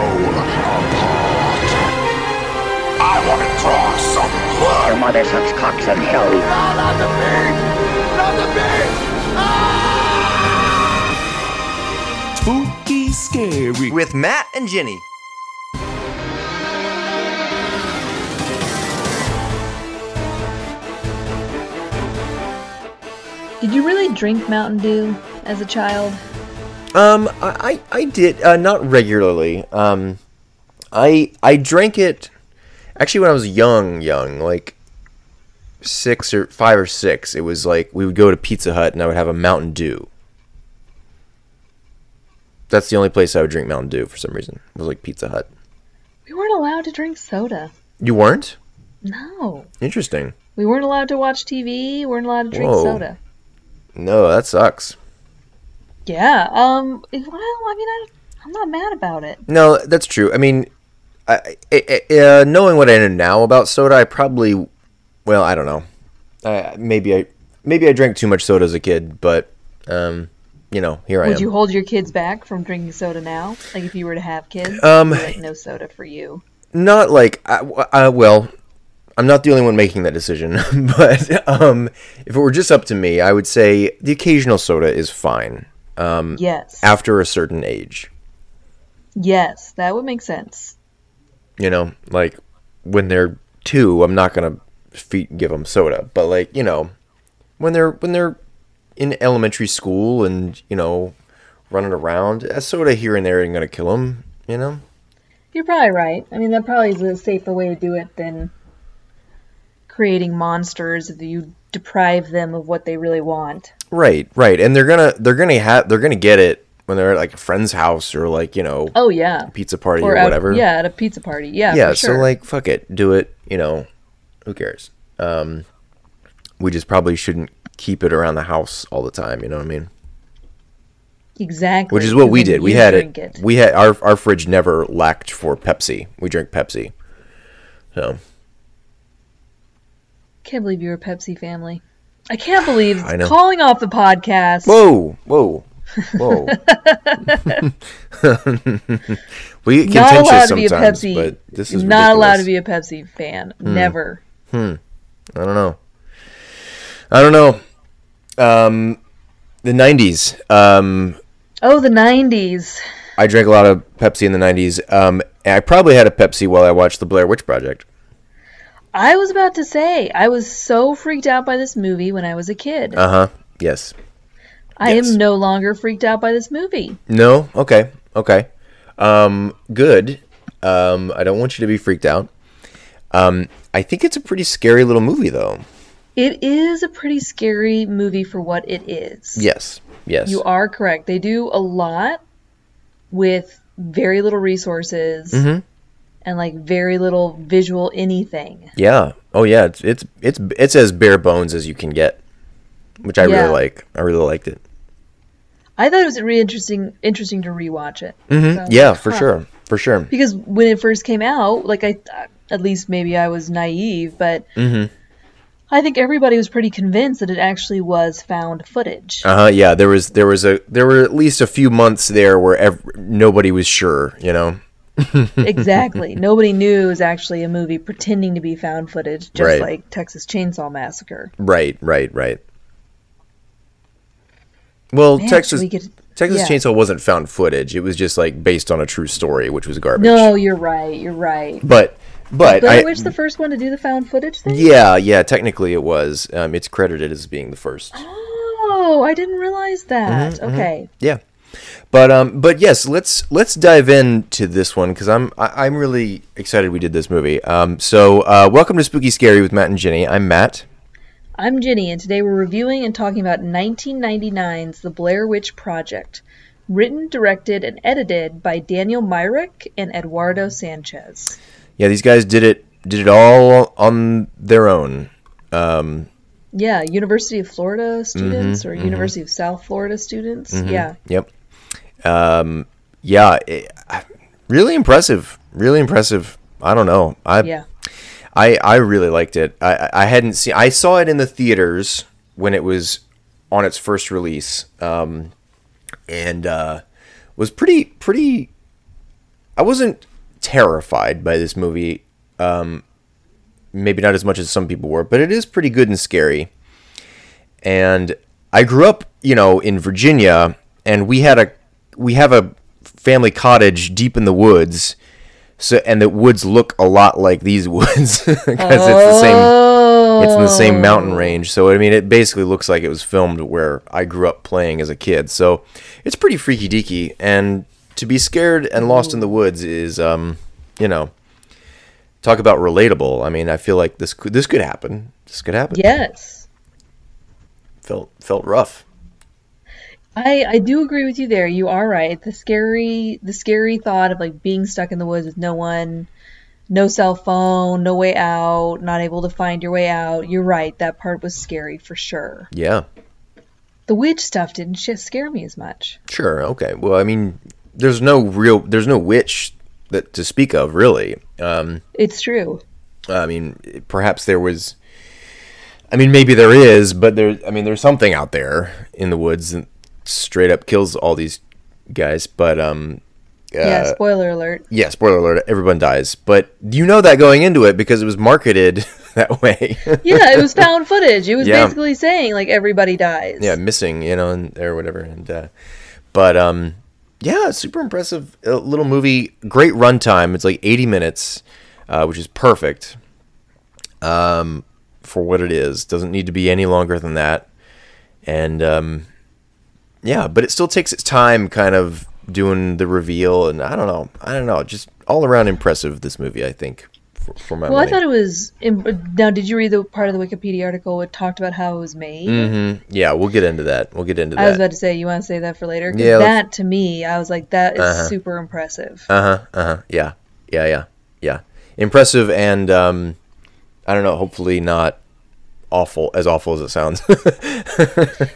tear your soul apart. I want to draw some blood. Your mother sucks cocks in hell. Not the beast! Not the beast! Spooky Scary. With Matt and Ginny. Did you really drink Mountain Dew as a child? Um, I, I, did, uh, not regularly. Um, I, I drank it, actually when I was young, young, like six or five or six, it was like, we would go to Pizza Hut and I would have a Mountain Dew. That's the only place I would drink Mountain Dew for some reason. It was like Pizza Hut. We weren't allowed to drink soda. You weren't? No. Interesting. We weren't allowed to watch TV, We weren't allowed to drink Whoa. soda. No, that sucks. Yeah, um, well, I mean, I, I'm not mad about it. No, that's true. I mean, I, I, I- uh, knowing what I know now about soda, I probably, well, I don't know. I, maybe I, maybe I drank too much soda as a kid, but, um, you know, here I Would am. Would you hold your kids back from drinking soda now? Like if you were to have kids? Um, like no soda for you. Not like, I, I, well, I'm not the only one making that decision, but um, if it were just up to me, I would say the occasional soda is fine. Um, Yes. after a certain age, Yes, that would make sense. you know, like when they're two, I'm not gonna feed, give them soda, but like you know, when they're when they're in elementary school and you know running around, a soda here and there ain't gonna kill them, you know. You're probably right. I mean, that probably is a safer way to do it than creating monsters if you deprive them of what they really want. Right, right, and they're gonna they're gonna have they're gonna get it when they're at like a friend's house or like you know Oh yeah. pizza party or, at- whatever. yeah, at a pizza party. Yeah. yeah. for sure. So like, fuck it, do it. You know, who cares? Um, we just probably shouldn't keep it around the house all the time. You know what I mean? exactly. Which is what we did. We had drink it, We had our our fridge never lacked for Pepsi. We drink Pepsi. So Can't believe you're a Pepsi family. I can't believe I calling off the podcast. whoa, whoa, whoa. we get not allowed to be a Pepsi. but this is not allowed to be a Pepsi fan. Never. Hmm. I don't know. I don't know. Um, the '90s. Um, Oh, the '90s. I drank a lot of Pepsi in the '90s. Um, I probably had a Pepsi while I watched the Blair Witch Project. I was about to say I was so freaked out by this movie when I was a kid. Uh huh. Yes. I yes. am no longer freaked out by this movie. No. Okay. Okay. Um, good. Um, I don't want you to be freaked out. Um, I think it's a pretty scary little movie, though. It is a pretty scary movie for what it is. Yes. Yes. You are correct. They do a lot with very little resources Mm-hmm. And like very little visual anything. Yeah. Oh yeah. It's it's it's it's as bare bones as you can get, which I Yeah. really like. I really liked it. I thought it was really interesting interesting to rewatch it. Mm-hmm. Yeah, for huh. sure. For sure. Because when it first came out, like I at least maybe I was naive, but Mm-hmm. I think everybody was pretty convinced that it actually was found footage. Uh huh. Yeah. There was there was a there were at least a few months there where ev- nobody was sure. You know. exactly. Nobody knew it was actually a movie pretending to be found footage, just Right. like Texas Chainsaw Massacre. Right. Right. Right. Well, Man, Texas we get- Texas yeah. Chainsaw wasn't found footage. It was just like based on a true story, which was garbage. No, you're right. You're right. But but Blair Witch the first one to do the found footage thing? yeah yeah technically it was. Um, it's credited as being the first. Oh, I didn't realize that. Mm-hmm, okay. Yeah. But um, but yes, let's let's dive into this one because I'm I, I'm really excited we did this movie. Um, so uh, welcome to Spooky Scary with Matt and Ginny. I'm Matt. I'm Ginny, and today we're reviewing and talking about 1999's The Blair Witch Project, written, directed, and edited by Daniel Myrick and Eduardo Sanchez. Yeah, these guys did it did it all on their own. Um, Yeah, University of Florida students Mm-hmm, or University of South Florida students. Yeah. Yep. Um, yeah, it, really impressive. Really impressive. I don't know. I Yeah. I I really liked it. I I hadn't seen. I saw it in the theaters when it was on its first release, um, and uh, was pretty pretty I wasn't terrified by this movie. Um, maybe not as much as some people were, but it is pretty good and scary. And I grew up, you know, in Virginia, and we had a we have a family cottage deep in the woods. So and the woods look a lot like these woods because it's the same it's in the same mountain range. So I mean, it basically looks like it was filmed where I grew up playing as a kid. So it's pretty freaky deaky, and to be scared and lost in the woods is, um, you know, talk about relatable. I mean, I feel like this could this could happen. This could happen. Yes. Felt felt rough. I, I do agree with you there. You are right. The scary the scary thought of like being stuck in the woods with no one, no cell phone, no way out, not able to find your way out. You're right. That part was scary for sure. Yeah. The witch stuff didn't sh- scare me as much. Sure. Okay. Well, I mean, there's no real there's no witch that to speak of really. Um, It's true. I mean, perhaps there was. I mean, maybe there is, but there. I mean, there's something out there in the woods straight up kills all these guys. But um, yeah, uh, spoiler alert. yeah, spoiler alert: everyone dies. But you know that going into it because it was marketed that way. Yeah, it was found footage. It was Yeah. basically saying like everybody dies. yeah, missing, you know, and or whatever. And uh, but um, yeah, super impressive uh, little movie. Great runtime. It's like 80 minutes, uh, which is perfect. Um, for what it is, doesn't need to be any longer than that. And um, yeah, but it still takes its time, kind of doing the reveal. And I don't know, I don't know, just all around impressive. This movie, I think, for, for my Well, I thought it was. Now, did you read the part of the Wikipedia article it talked about how it was made? Mhm. Yeah, we'll get into that. We'll get into that. I was about to say, you want to say that for later? Yeah, let's- that to me, I was like, that is Uh-huh. super impressive. Uh huh. Uh huh. Yeah. Yeah. Yeah. Yeah. Impressive and um, I don't know. Hopefully not awful as awful as it sounds.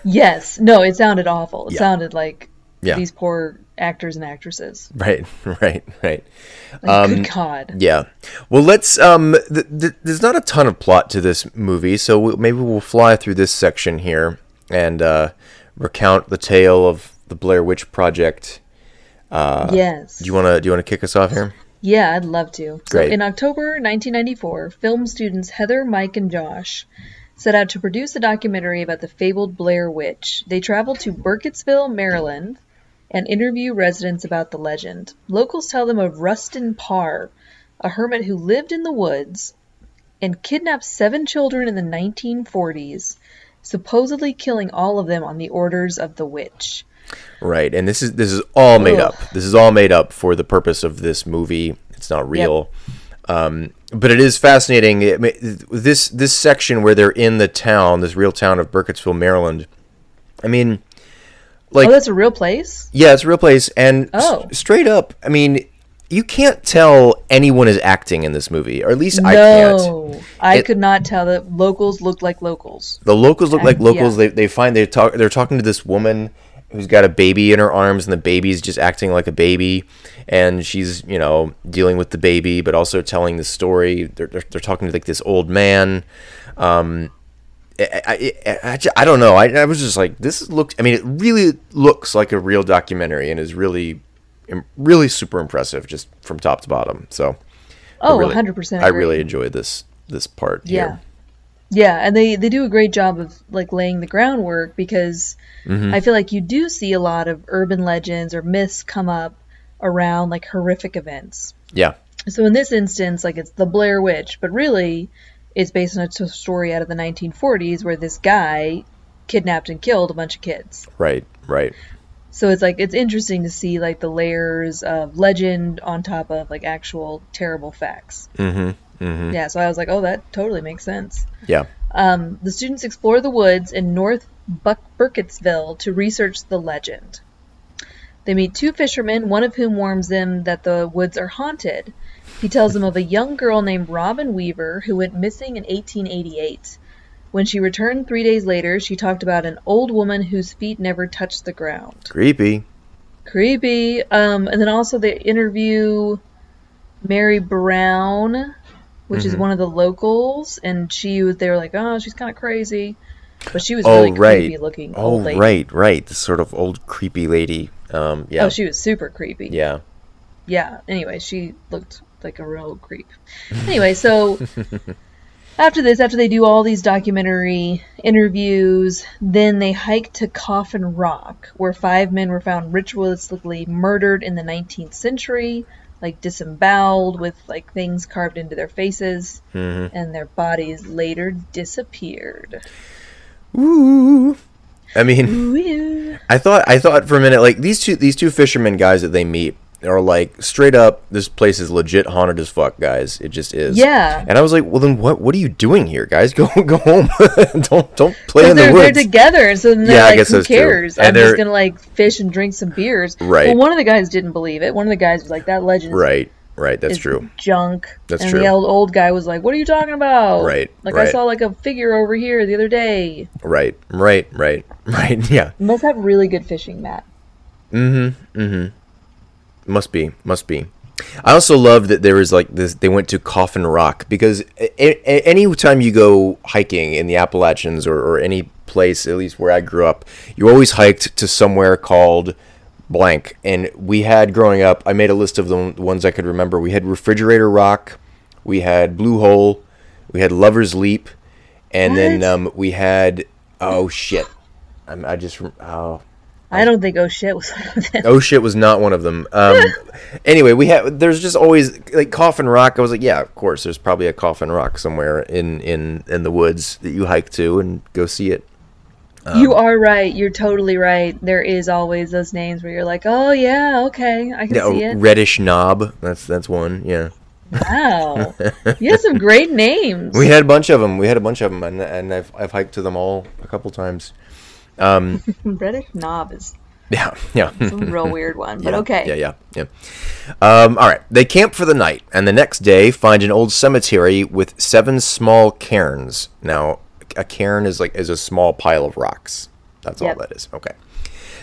yes, no, it sounded awful. It Yeah. sounded like Yeah. these poor actors and actresses. right. Right. Right. Like, Um, good God. Yeah. Well, let's. Um, th- th- there's not a ton of plot to this movie, so we- maybe we'll fly through this section here and uh, recount the tale of the Blair Witch Project. yes. Do you wanna Do you wanna kick us off here? Yeah, I'd love to. So, Great. in October 1994, film students Heather, Mike, and Josh set out to produce a documentary about the fabled Blair Witch. They travel to Burkittsville, Maryland, and interview residents about the legend. Locals tell them of Rustin Parr, a hermit who lived in the woods and kidnapped seven children in the 1940s, supposedly killing all of them on the orders of the witch. Right, and this is this is all made Ugh. up. This is all made up for the purpose of this movie. It's not real, um, but it is fascinating. It, this this section where they're in the town, this real town of Burkittsville, Maryland. I mean, like oh, that's a real place? yeah, it's a real place, and s- Oh. straight up, I mean, you can't tell anyone is acting in this movie, or at least I can't. No, I It- could not tell that locals looked like locals. The locals look like locals. yeah. They, they find they talk. They're talking to this woman who's got a baby in her arms, and the baby's just acting like a baby, and she's you know dealing with the baby, but also telling the story. They're they're, they're talking to like this old man. Um, I, I, I, I don't know. I, I was just like, this looks. I mean, it really looks like a real documentary, and is really, really super impressive, just from top to bottom. So, I Oh, really, 100% I really enjoyed this this part. Yeah. here. Yeah, and they they do a great job of like laying the groundwork because Mm-hmm. I feel like you do see a lot of urban legends or myths come up around like horrific events. yeah, So in this instance, like it's the Blair Witch, but really it's based on a story out of the 1940s where this guy kidnapped and killed a bunch of kids. right, right. So it's like it's interesting to see like the layers of legend on top of like actual terrible facts. Mm-hmm. Mm-hmm. Yeah, so I was like, oh, that totally makes sense. Yeah. Um, the students explore the woods in North Buck- Burkittsville to research the legend. They meet two fishermen, one of whom warns them that the woods are haunted. He tells them of a young girl named Robin Weaver who went missing in 1888. When she returned three days later, she talked about an old woman whose feet never touched the ground. Creepy. Creepy. Um, and then also they interview Mary Brown, which is Mm-hmm. one of the locals, and she was. They were like, oh, she's kind of crazy, but she was Oh really right. creepy looking oh old lady. right, right. The sort of old creepy lady. Um, yeah. Oh, she was super creepy. yeah. yeah. Anyway, she looked like a real creep. Anyway, so after this, after they do all these documentary interviews, then they hike to Coffin Rock, where five men were found ritualistically murdered in the 19th century, like disemboweled with like things carved into their faces, mm-hmm. and their bodies later disappeared. Ooh. I mean, Ooh. I thought I thought for a minute like these two these two fishermen guys that they meet are like straight up this place is legit haunted as fuck guys it just is Yeah. and I was like well then what what are you doing here guys go go home don't don't play in the they're, they're together, so then they're Yeah, I like, guess "Who cares? And I'm they're- just gonna like fish and drink some beers." Right. Well, one of the guys didn't believe it. One of the guys was like, "That legend right right that's true junk. That's and true. the old, old guy was like, "What are you talking about?" Right, Like I saw like a figure over here the other day. right right right right yeah You must have really good fishing, Matt. Mm-hmm, mm-hmm. Must be, must be. I also love that there was like this. They went to Coffin Rock because a- a- any time you go hiking in the Appalachians or, or any place, at least where I grew up, you always hiked to somewhere called blank. And we had growing up. I made a list of the ones I could remember. We had Refrigerator Rock, we had Blue Hole, we had Lover's Leap, and then um, we had oh shit. I'm, I just oh I don't think oh shit was one of them. Oh shit was not one of them. Um, anyway, we have there's just always like Coffin Rock. I was like, yeah, of course. There's probably a Coffin Rock somewhere in in in the woods that you hike to and go see it. you are right. You're totally right. There is always those names where you're like, "Oh yeah, okay, I can Yeah, see it." Reddish Knob. That's that's one. Yeah, Wow, you have some great names. we had a bunch of them. We had a bunch of them, and and I've I've hiked to them all a couple times. Reddish Knob is Yeah, yeah. a real weird one, but Yeah, okay. Yeah, yeah, yeah. Um, all right. They camp for the night, and the next day find an old cemetery with seven small cairns. Now, a cairn is like is a small pile of rocks. That's Yep. all that is. Okay.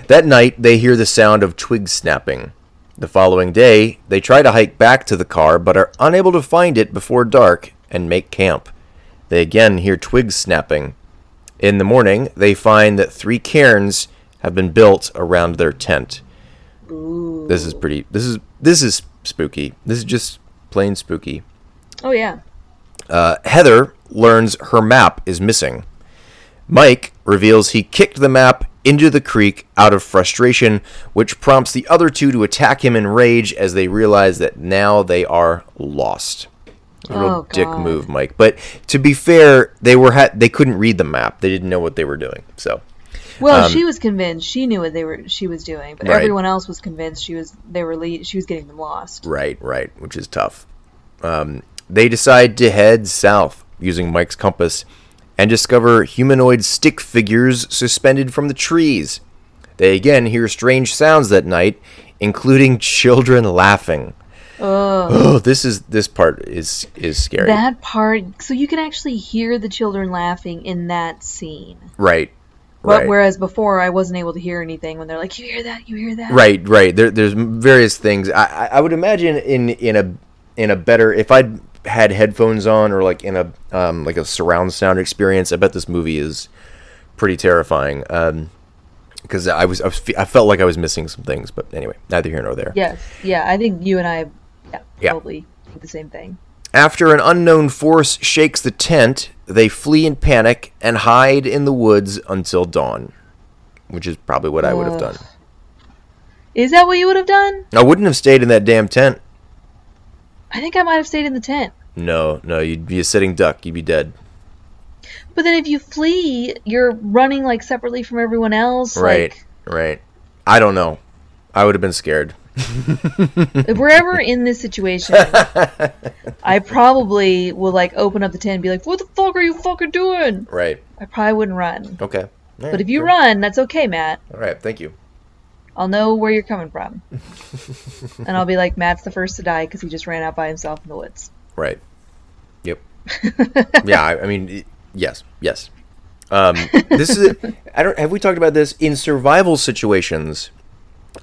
That night, they hear the sound of twigs snapping. The following day, they try to hike back to the car, but are unable to find it before dark and make camp. They again hear twigs snapping. In the morning, they find that three cairns have been built around their tent. This is pretty. This is this is spooky. This is just plain spooky. Oh yeah. Uh, Heather learns her map is missing. Mike reveals he kicked the map into the creek out of frustration, which prompts the other two to attack him in rage as they realize that now they are lost. A real Oh, dick move, Mike. But to be fair, they were ha- they couldn't read the map. They didn't know what they were doing. So Well, she was convinced she knew what they were she was doing, but Um, Right. everyone else was convinced she was they were lead, she was getting them lost. Right, right, which is tough. Um, they decide to head south using Mike's compass and discover humanoid stick figures suspended from the trees. They again hear strange sounds that night, including children laughing. Oh, this is this part is is scary. That part, so you can actually hear the children laughing in that scene. right, But right. whereas before I wasn't able to hear anything when they're like, "You hear that? You hear that?" Right, right. There, there's various things. I, I, I would imagine in in a in a better if I'd had headphones on or like in a um, like a surround sound experience. I bet this movie is pretty terrifying. Um, because I was, I was I felt like I was missing some things, but anyway, neither here nor there. Yes. Yeah. I think you and I, Yeah. probably the same thing. After an unknown force shakes the tent, they flee in panic and hide in the woods until dawn, which is probably what I would have done. Is that what you would have done? I wouldn't have stayed in that damn tent. I think I might have stayed in the tent. No, no, you'd be a sitting duck. You'd be dead. But then if you flee, you're running like separately from everyone else. Right, Like, right. I don't know. I would have been scared. If we're ever in this situation, I probably will like open up the tent and be like, "What the fuck are you fucking doing?" Right. I probably wouldn't run. Okay. But if you run, that's okay, Matt. all right. Thank you. I'll know where you're coming from. and I'll be like, Matt's the first to die because he just ran out by himself in the woods. Right. Yep. yeah. I, I mean, yes, yes. Um, this is. I don't. Have we talked about this in survival situations?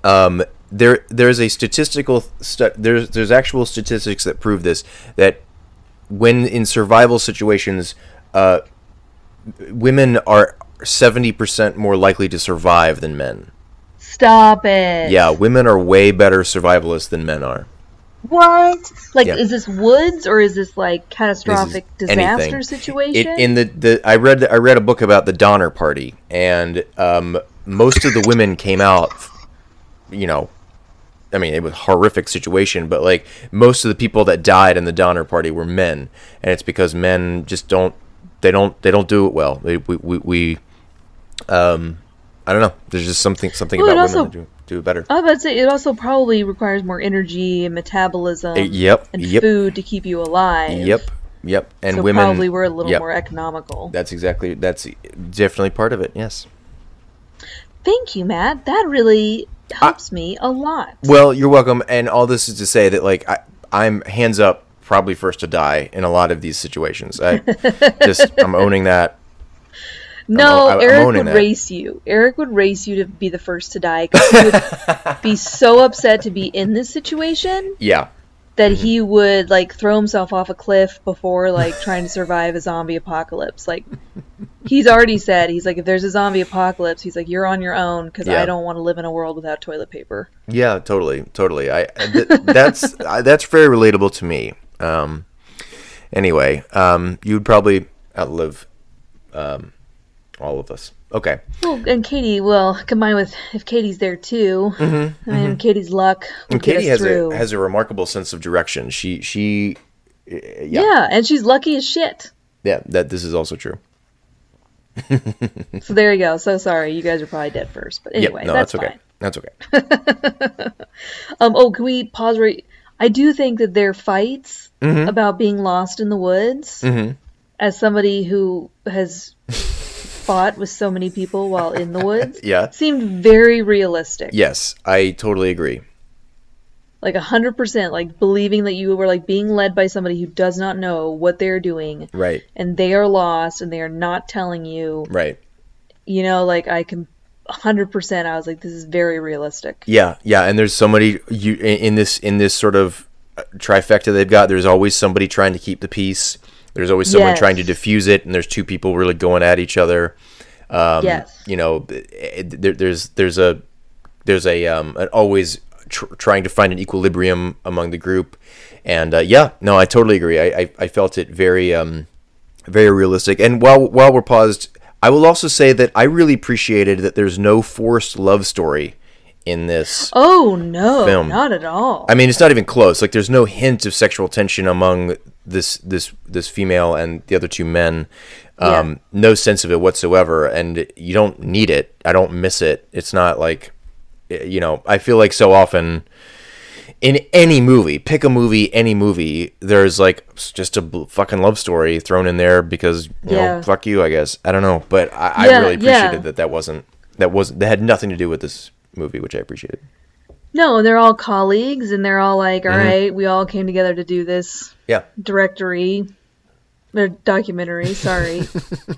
Um, there, there's a statistical. Stu- there's, there's actual statistics that prove this. That when in survival situations, uh, women are seventy percent more likely to survive than men. Stop it. Yeah, women are way better survivalists than men are. What? Like, Yeah. is this woods or is this like catastrophic This disaster anything. situation? It, in the, the I read I read a book about the Donner Party, and um, most of the women came out. You know, I mean, it was a horrific situation, but like most of the people that died in the Donner Party were men, and it's because men just don't they don't they don't do it well. They, we, we we um I don't know. There's just something something Well, it about also- women that do do it better. I to say it also probably requires more energy and metabolism. Uh, yep, And yep. food to keep you alive. Yep, yep. And so women probably we're a little yep. more economical. That's exactly that's definitely part of it. Yes. Thank you, Matt. That really helps me a lot. Well, you're welcome. And all this is to say that like I, I'm hands up, probably first to die in a lot of these situations. I just I'm owning that. No, I'm Eric owning would that. race you. Eric would race you to be the first to die because he would be so upset to be in this situation Yeah. That Mm-hmm. he would like throw himself off a cliff before like trying to survive a zombie apocalypse. Like he's already said, he's like, if there's a zombie apocalypse, he's like, you're on your own because Yeah. I don't want to live in a world without toilet paper. Yeah. Totally. Totally. I th- that's I, that's very relatable to me. Um. Anyway, um, you'd probably outlive, um, all of us. Okay. Well, and Katie, well, combined with if Katie's there too, I mean, Katie's luck will Mm-hmm, And Katie has through. a has a remarkable sense of direction. She she. uh, Yeah. yeah, and she's lucky as shit. Yeah. That this is also true. So there you go. So sorry, you guys are probably dead first, but Yeah. anyway, No, that's, that's, okay. fine. That's okay. Um, oh, can we pause right? I do think that their fights Mm-hmm. about being lost in the woods, as somebody who has fought with so many people while in the woods, Yeah. seemed very realistic. Yes, I totally agree. Like a hundred percent, like believing that you were like being led by somebody who does not know what they're doing, Right. and they are lost, and they are not telling you. Right. You know, like I can. 100% I was like this is very realistic. Yeah, yeah, and there's somebody you in in this in this sort of uh, trifecta they've got. There's always somebody trying to keep the peace. There's always someone Yes. trying to diffuse it, and there's two people really going at each other. Um, yes. You know, there, there's there's a there's a um an always tr- trying to find an equilibrium among the group, and uh, yeah, no, I totally agree. I, I I felt it very um very realistic. And while while we're paused, I will also say that I really appreciated that there's no forced love story in this. Oh no, film. not at all. I mean, it's not even close. Like, there's no hint of sexual tension among this this this female and the other two men. Um, Yeah. No sense of it whatsoever, and you don't need it. I don't miss it. It's not like, eh, you know, I feel like so often in any movie, pick a movie, any movie, there's like just a bl- fucking love story thrown in there because you Yeah. know, fuck you, I guess. I don't know, but I, I really appreciated yeah. that that wasn't that wasn't that had nothing to do with this movie, which I appreciated. No, they're all colleagues, and they're all like, "All Mm-hmm. right, we all came together to do this Yeah. directory, or documentary." Sorry,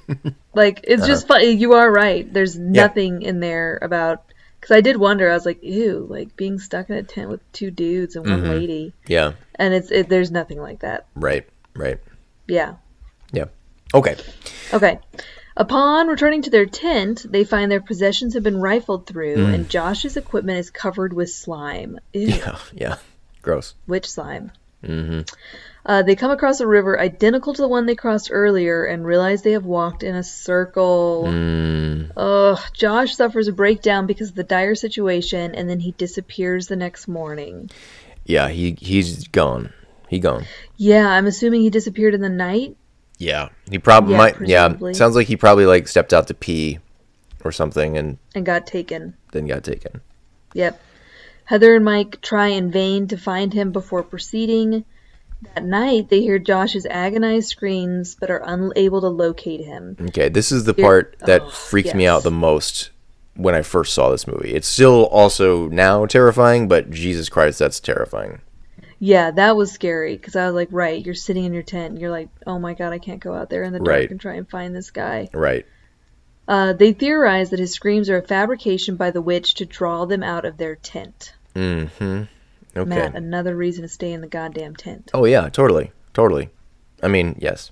like it's just Uh-huh. fun. You are right. There's nothing in there about because I did wonder. I was like, "Ew!" Like being stuck in a tent with two dudes and Mm-hmm. one lady, Yeah. and it's it, there's nothing like that. Right. Right. Yeah. Yeah. Okay. Okay. Upon returning to their tent, they find their possessions have been rifled through, and Josh's equipment is covered with slime. Ew. Mm. Yeah. Yeah. Gross. Witch slime. Mm-hmm. Uh, they come across a river identical to the one they crossed earlier and realize they have walked in a circle. Mm. Ugh. Josh suffers a breakdown because of the dire situation, and then he disappears the next morning. Yeah. He he's gone. He gone. Yeah, I'm assuming he disappeared in the night. Yeah. He probably Yeah, might. presumably. Yeah. Sounds like he probably like stepped out to pee or something and and got taken. then got taken. Yep. Heather and Mike try in vain to find him before proceeding. That night, they hear Josh's agonized screams but are unable to locate him. Okay. This is the Here- part that oh, freaked me out the most when I first saw this movie. It's still also now terrifying, but Jesus Christ, that's terrifying. Yeah, that was scary because I was like, right, you're sitting in your tent and you're like, oh my god, I can't go out there in the dark Right. and try and find this guy. Right. Uh, they theorize that his screams are a fabrication by the witch to draw them out of their tent. Mm-hmm. Okay. Matt, another reason to stay in the goddamn tent. Oh yeah, totally, totally. I mean, yes.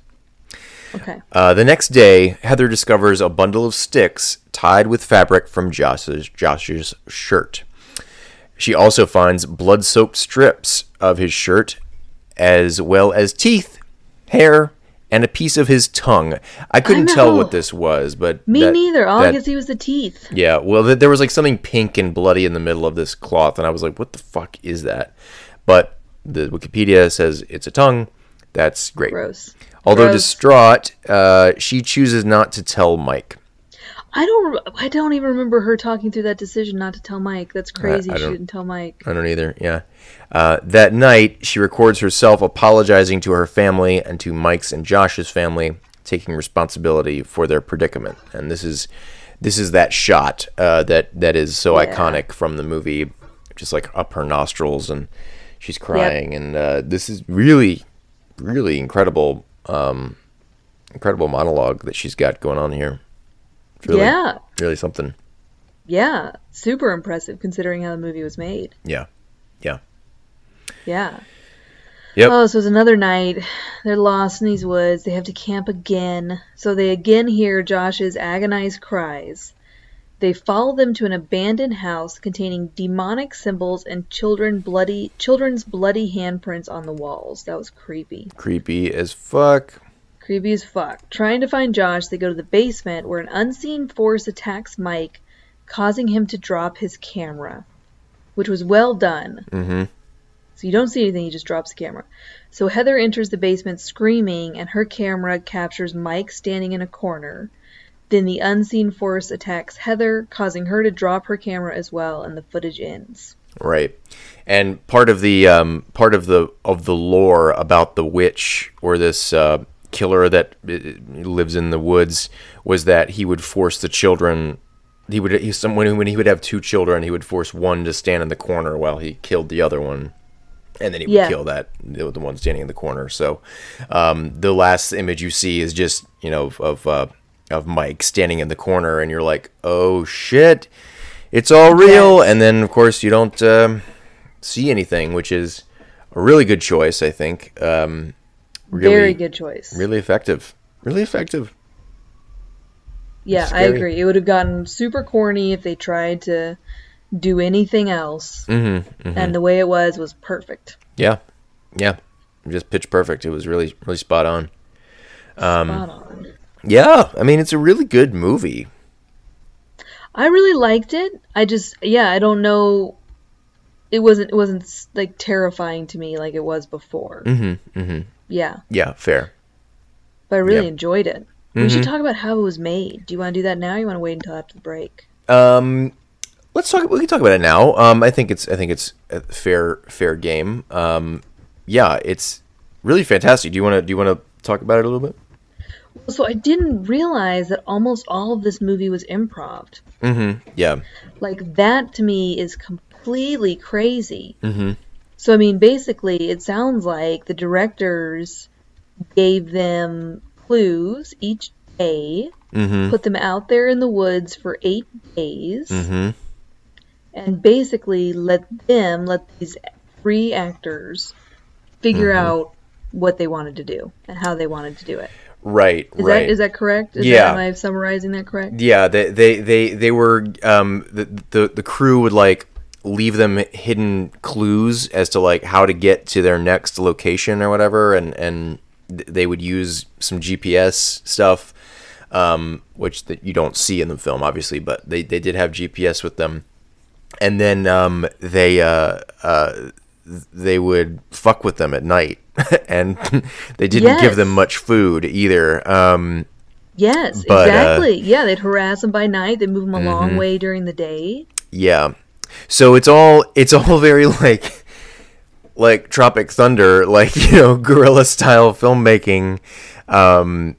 Okay. Uh, the next day, Heather discovers a bundle of sticks tied with fabric from Josh's, Josh's shirt. She also finds blood soaked strips of his shirt, as well as teeth, hair, and a piece of his tongue. I couldn't tell what this was, but. Me that- neither. All I that- could see was the teeth. Yeah, well, th- there was like something pink and bloody in the middle of this cloth, and I was like, what the fuck is that? But the Wikipedia says it's a tongue. That's great. Gross. Although Gross. distraught, uh, she chooses not to tell Mike. I don't. I don't even remember her talking through that decision not to tell Mike. That's crazy. I she didn't tell Mike. I don't either. Yeah. Uh, that night, she records herself apologizing to her family and to Mike's and Josh's family, taking responsibility for their predicament. And this is this is that shot uh, that that is so Yeah. iconic from the movie, just like up her nostrils and she's crying. And uh, this is really, really incredible, um, incredible monologue that she's got going on here. Really, Yeah. really something. Yeah. Super impressive considering how the movie was made. Yeah, yeah, Yeah. yep. Oh, so it's another night. They're lost in these woods. They have to camp again. So they again hear Josh's agonized cries. They follow them to an abandoned house containing demonic symbols and children bloody children's bloody handprints on the walls. That was creepy. Creepy as fuck. Creepy as fuck. Trying to find Josh, they go to the basement where an unseen force attacks Mike, causing him to drop his camera, which was well done. Mm-hmm. So you don't see anything, he just drops the camera. So Heather enters the basement screaming, and her camera captures Mike standing in a corner. Then the unseen force attacks Heather, causing her to drop her camera as well, and the footage ends. Right. And part of the um, part of the of the lore about the witch or this uh, killer that uh, lives in the woods was that he would force the children. He would he, someone when he would have two children, he would force one to stand in the corner while he killed the other one, and then he would Yeah. kill that the, the one standing in the corner. So um, the last image you see is just you know of uh, of Mike standing in the corner, and you're like, oh shit, it's all real. And then of course you don't um, see anything, which is a really good choice, I think. Um, really, Very good choice. really effective, really effective. yeah, I agree. It would have gotten super corny if they tried to do anything else. Mm-hmm, And the way it was was perfect. Yeah, yeah, just pitch perfect. It was really really spot on. Um, Spot on. Yeah, I mean it's a really good movie. I really liked it. I just yeah, I don't know. It wasn't it wasn't like terrifying to me like it was before. Mm-hmm, mm-hmm. Yeah, Yeah, fair. but I really. Mm-hmm. enjoyed it. We should talk about how it was made. Do you want to do that now? Or you want to wait until after the break? Um, let's talk. We can talk about it now. Um, I think it's I think it's a fair fair game. Um, yeah, it's really fantastic. Do you want to do you want to talk about it a little bit? So I didn't realize that almost all of this movie was improv. Mm-hmm. Yeah. Like that to me is completely crazy. Mm-hmm. So I mean, basically, it sounds like the directors gave them clues each day, Mm-hmm. put them out there in the woods for eight days, Mm-hmm. and basically let them, let these three actors, figure Mm-hmm. out what they wanted to do and how they wanted to do it. Right. Is right. that is that correct? Is Yeah. That, am I summarizing that correct? Yeah, they they they, they were um the, the the crew would like leave them hidden clues as to like how to get to their next location or whatever and and they would use some GPS stuff um which that you don't see in the film obviously but they they did have GPS with them and then um they uh uh they would fuck with them at night and they didn't give them much food either um Yes, But, uh, exactly. yeah, they'd harass them by night. They'd move them a long Mm-hmm. way during the day. Yeah. So it's all it's all very like like Tropic Thunder, like you know, guerrilla style filmmaking, um,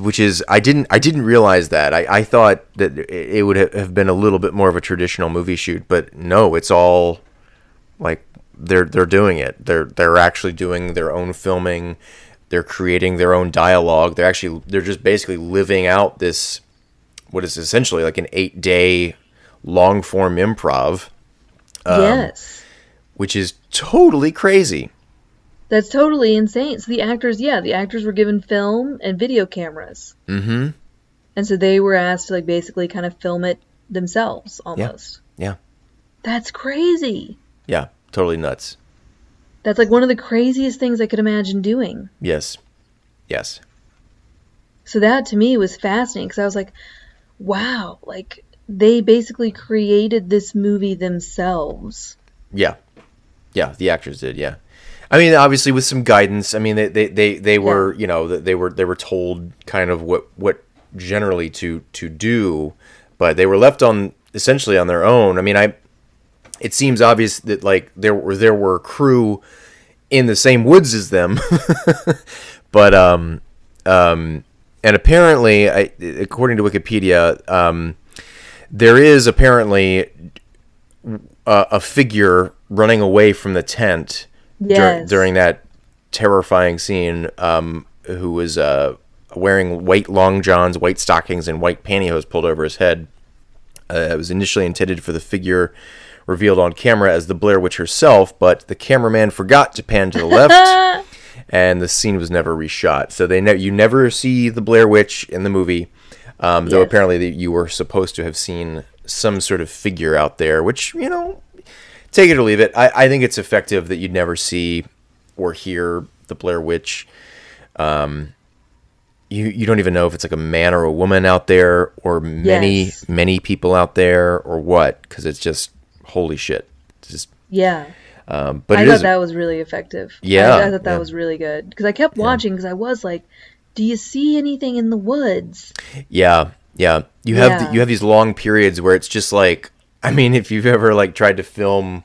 which is I didn't I didn't realize that I, I thought that it would have been a little bit more of a traditional movie shoot, but no, it's all like they're they're doing it. They're they're actually doing their own filming. They're creating their own dialogue. They're actually they're just basically living out this what is essentially like an eight day long form improv, Um, yes. which is totally crazy. That's totally insane. So the actors, yeah, the actors were given film and video cameras. Mm-hmm. And so they were asked to like basically kind of film it themselves almost. Yeah. That's crazy. Yeah. Totally nuts. That's like one of the craziest things I could imagine doing. Yes. Yes. So that to me was fascinating because I was like, wow, like they basically created this movie themselves. Yeah. Yeah, the actors did, yeah. I mean, obviously with some guidance. I mean, they they they, they were, you know, they were they were told kind of what what generally to to do, but they were left on essentially on their own. I mean, I it seems obvious that like there were there were crew in the same woods as them, but um um and apparently, I, according to Wikipedia, um, there is apparently a, a figure running away from the tent dur- during that terrifying scene. Um, who was uh, wearing white long johns, white stockings, and white pantyhose pulled over his head. Uh, it was initially intended for the figure revealed on camera as the Blair Witch herself, but the cameraman forgot to pan to the left, and the scene was never reshot. So they ne- you never see the Blair Witch in the movie, um, though apparently that you were supposed to have seen some sort of figure out there, which you know, take it or leave it. I, I think it's effective that you'd never see or hear the Blair Witch. Um, you you don't even know if it's like a man or a woman out there, or many Yes. many people out there, or what, because it's just holy shit. It's just, Yeah. um, but I thought is that was really effective. Yeah, I, I thought that yeah. was really good because I kept watching because I was like, "Do you see anything in the woods?" Yeah, yeah. You have Yeah. th- you have these long periods where it's just like I mean, if you've ever like tried to film,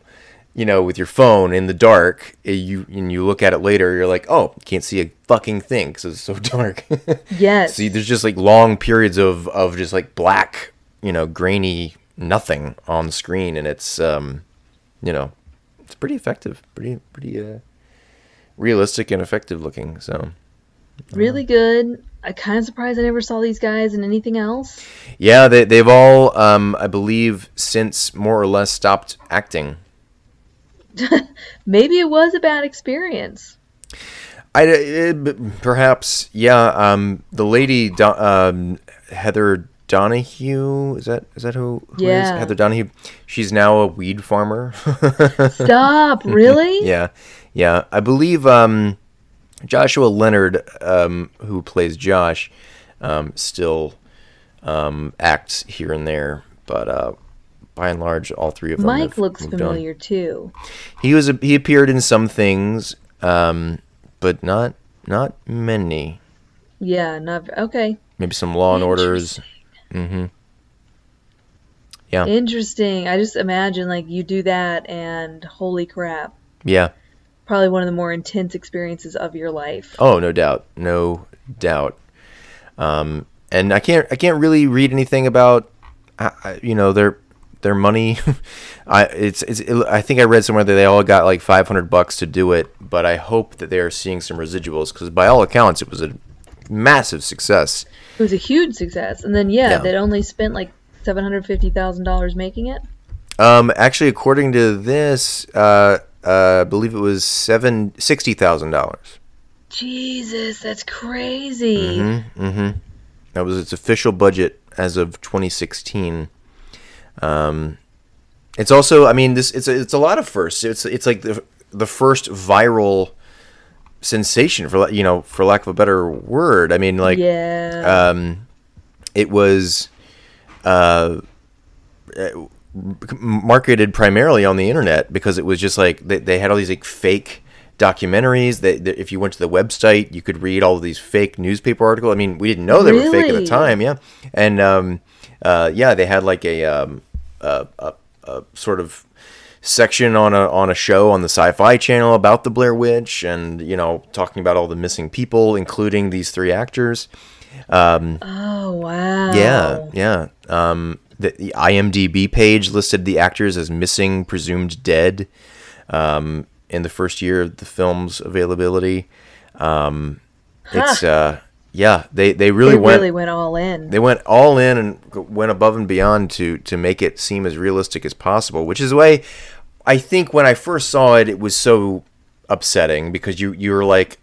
you know, with your phone in the dark, eh, you and you look at it later, you're like, oh, can't see a fucking thing because it's so dark. Yes. See, there's just like long periods of of just like black, you know, grainy nothing on the screen, and it's um, you know, it's pretty effective, pretty pretty uh, realistic and effective looking. So really good. I kind of surprised I never saw these guys in anything else. Yeah, they they've all, um, I believe, since more or less stopped acting. Maybe it was a bad experience. I eh, b- perhaps yeah. Um, the lady Do- um, Heather Donahue is that is that who, who it is? Yeah. Heather Donahue. She's now a weed farmer. Stop. Really? yeah, yeah. I believe um, Joshua Leonard, um, who plays Josh, um, still um, acts here and there, but uh, by and large, all three of them. Mike looks moved on. familiar too. He was a, he appeared in some things, um, but not not many. Yeah. Not okay. Maybe some Law and Orders. Mm-hmm. Yeah, Interesting. I just imagine like you do that and holy crap. yeah. Probably one of the more intense experiences of your life. Oh, no doubt, no doubt. Um, and I can't I can't really read anything about, you know, their their money. I it's it's it, I think I read somewhere that they all got like five hundred bucks to do it, but I hope that they are seeing some residuals because by all accounts it was a massive success. It was a huge success. And then yeah, Yeah. they'd only spent like seven hundred fifty thousand dollars making it. Um, actually, according to this, uh, uh, I believe it was seven sixty thousand dollars. Jesus, that's crazy. Mm-hmm. That was its official budget as of 2016. Um, it's also, I mean, this it's a, it's a lot of firsts. It's it's like the the first viral sensation for you know for lack of a better word. I mean, like yeah. um, it was uh, marketed primarily on the internet because it was just like they, they had all these like fake documentaries that, that if you went to the website you could read all of these fake newspaper articles i mean we didn't know they were fake at the time yeah and um, uh, yeah they had like a, um, a, a, a sort of section on a on a show on the Sci-Fi Channel about the Blair Witch, and you know talking about all the missing people, including these three actors. oh wow. Yeah, yeah. Um, the, the IMDb page listed the actors as missing, presumed dead, um, in the first year of the film's availability. Um, It's uh, yeah, they they really They went really went all in. they went all in and went above and beyond to to make it seem as realistic as possible which is why i think when i first saw it it was so upsetting because you you're like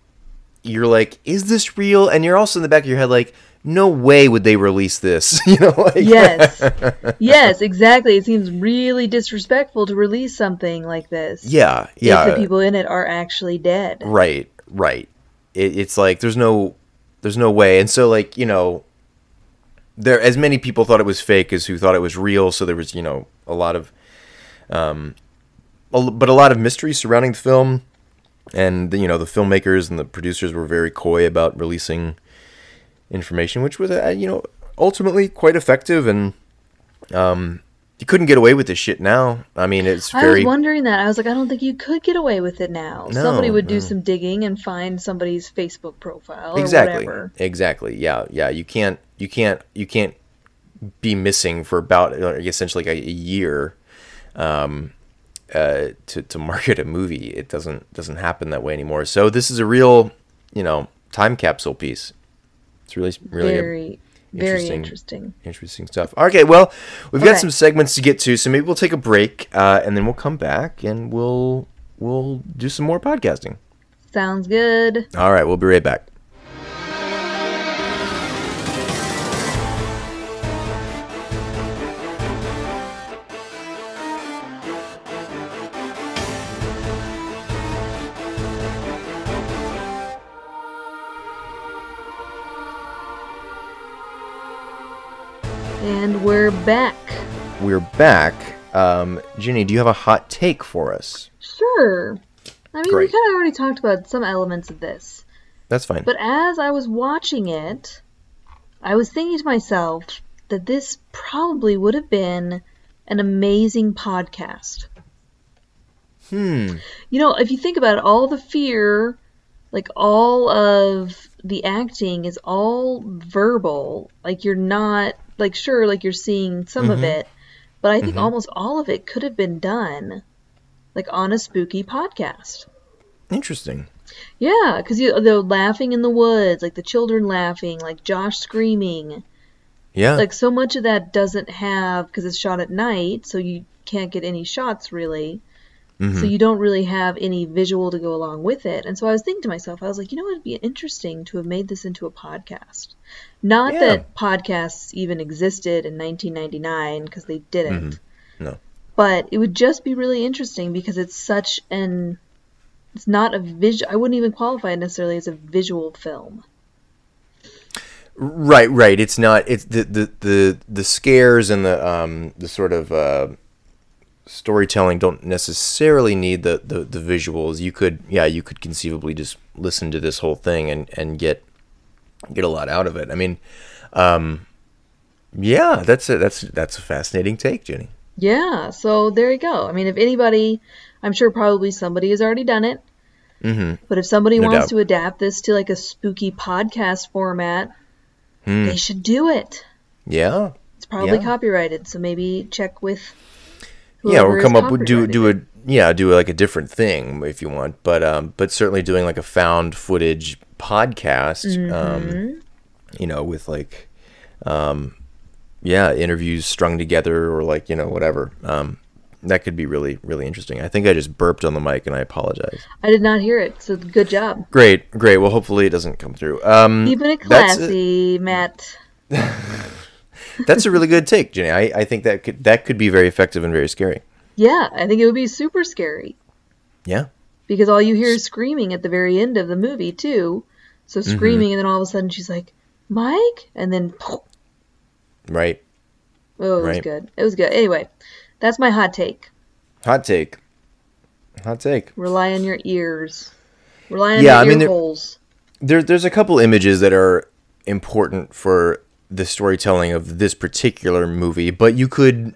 you're like is this real and you're also in the back of your head like no way would they release this you know like Yes. yes, exactly. It seems really disrespectful to release something like this. yeah yeah. If the people in it are actually dead. right right it, it's like there's no there's no way and so like you know there as many people thought it was fake as who thought it was real so there was you know a lot of um a, but a lot of mystery surrounding the film and you know the filmmakers and the producers were very coy about releasing information which was uh, you know ultimately quite effective and um you couldn't get away with this shit now i mean it's I very was wondering that. I was like, I don't think you could get away with it now. No, Somebody would do no. some digging and find somebody's Facebook profile or exactly whatever. exactly yeah yeah you can't you can't you can't be missing for about uh, essentially like a, a year um uh to to market a movie it doesn't doesn't happen that way anymore so this is a real you know time capsule piece it's really really Very, very interesting- interesting. interesting stuff okay well we've got some segments to get to so maybe we'll take a break uh and then we'll come back and we'll we'll do some more podcasting Sounds good. all right we'll be right back back. we're back um Ginny do you have a hot take for us Sure. I mean, Great. we kind of already talked about some elements of this. That's fine. But as I was watching it, I was thinking to myself that this probably would have been an amazing podcast. hmm. You know, if you think about it, all the fear, like all of the acting is all verbal. Like you're not, like, sure, like you're seeing some of Mhm. it, but I think Mhm. almost all of it could have been done, like, on a spooky podcast. Interesting. Yeah, because the laughing in the woods, like the children laughing, like Josh screaming, Yeah. like so much of that doesn't have because it's shot at night, so you can't get any shots really. Mhm. So you don't really have any visual to go along with it. And so I was thinking to myself, I was like, you know, it'd be interesting to have made this into a podcast. Not Yeah. that podcasts even existed in 1999 because they didn't. Mm-hmm. No. But it would just be really interesting because it's such an it's not a visual I wouldn't even qualify it necessarily as a visual film. Right, right. It's not. It's the the the, the scares and the um the sort of uh, storytelling don't necessarily need the, the the visuals. You could yeah, you could conceivably just listen to this whole thing and and get get a lot out of it. I mean, um, yeah, that's a that's that's a fascinating take, Ginny. Yeah, so there you go. I mean, if anybody, I'm sure probably somebody has already done it. Mm-hmm. But if somebody No wants doubt. to adapt this to like a spooky podcast format, Hmm. they should do it. Yeah, It's probably Yeah. copyrighted, so maybe check with. Yeah, or come up with do do a yeah do like a different thing if you want, but um, but certainly doing like a found footage podcast, um, Mhm. you know, with like, um, yeah, interviews strung together or like you know whatever. Um, that could be really really interesting. I think I just burped on the mic and I apologize. I did not hear it, so good job. Great, great. Well, hopefully it doesn't come through. Um, Keeping it classy, Matt. that's a really good take, Ginny. I, I think that could that could be very effective and very scary. Yeah, I think it would be super scary Yeah. because all you hear is screaming at the very end of the movie too. So Mm-hmm. screaming, and then all of a sudden she's like, "Mike," and then Right. oh, it was good. It was good. Anyway, that's my hot take. Hot take. Hot take. Rely on your ears. Rely on Yeah, your I mean, there- There, there's a couple images that are important for the storytelling of this particular movie, but you could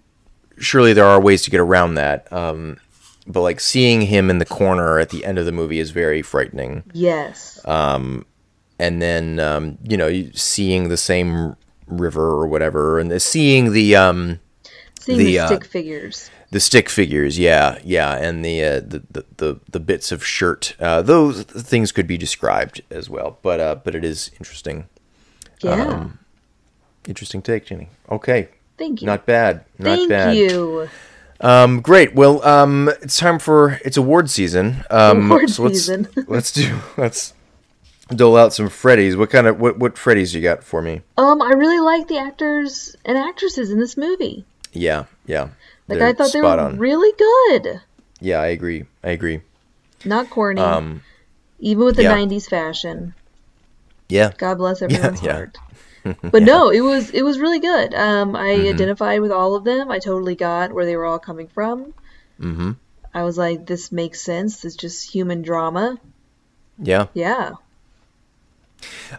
surely there are ways to get around that. Um, but like seeing him in the corner at the end of the movie is very frightening. Yes. Uh, And then um, you know seeing the same river or whatever, and the, seeing the um, Seeing the, the, uh, stick figures. the stick figures, yeah, yeah, and the uh, the, the the the bits of shirt. Uh, those things could be described as well, but uh, but it is interesting. Yeah. um, Interesting take, Ginny. Okay, Thank you. not bad, not Thank bad. you. Um, great. Well, um, it's time for it's award season. Um, Award so let's, season. let's do let's dole out some Freddies. What kind of what what Freddies you got for me? Um, I really like the actors and actresses in this movie. Yeah, yeah. Like They're I thought they were on. really good. Yeah, I agree. I agree. Not corny. Um, even with the yeah. 90s fashion. yeah. God bless everyone's yeah. heart. But no, it was it was really good. Um, I Mm-hmm. identified with all of them. I totally got where they were all coming from. Mm-hmm. I was like, this makes sense. It's just human drama. Yeah. Yeah.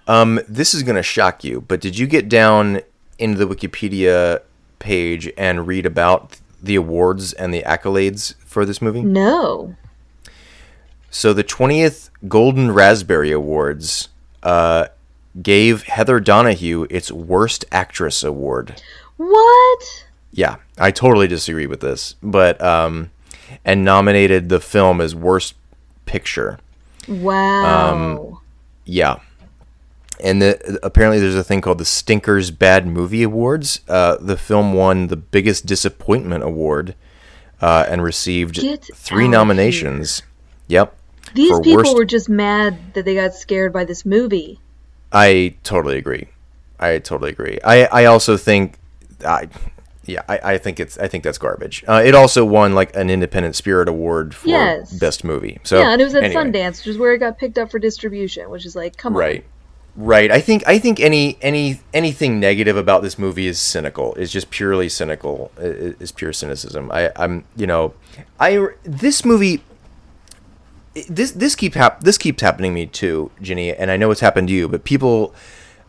Um, this is gonna shock you, but did you get down into the Wikipedia page and read about the awards and the accolades for this movie? No. So the 20th Golden Raspberry Awards uh, gave Heather Donahue its Worst Actress Award. What? Yeah, I totally disagree with this, but um, and nominated the film as Worst Picture. Wow. Um, Yeah. And the, apparently, there's a thing called the Stinkers Bad Movie Awards. Uh, the film won the biggest disappointment award uh, and received Get three nominations. Yep. These people worst- were just mad that they got scared by this movie. I totally agree. I totally agree. I, I also think, I, yeah, I, I think it's I think that's garbage. Uh, it also won like an Independent Spirit Award for Yes. best movie. So yeah, and it was at anyway. Sundance, which is where it got picked up for distribution, which is like, come on. Right. Right. I think I think any any anything negative about this movie is cynical. Is just purely cynical. Is pure cynicism. I I'm you know, I this movie this this keep hap- this keeps happening to me too, Ginny, and I know it's happened to you, but people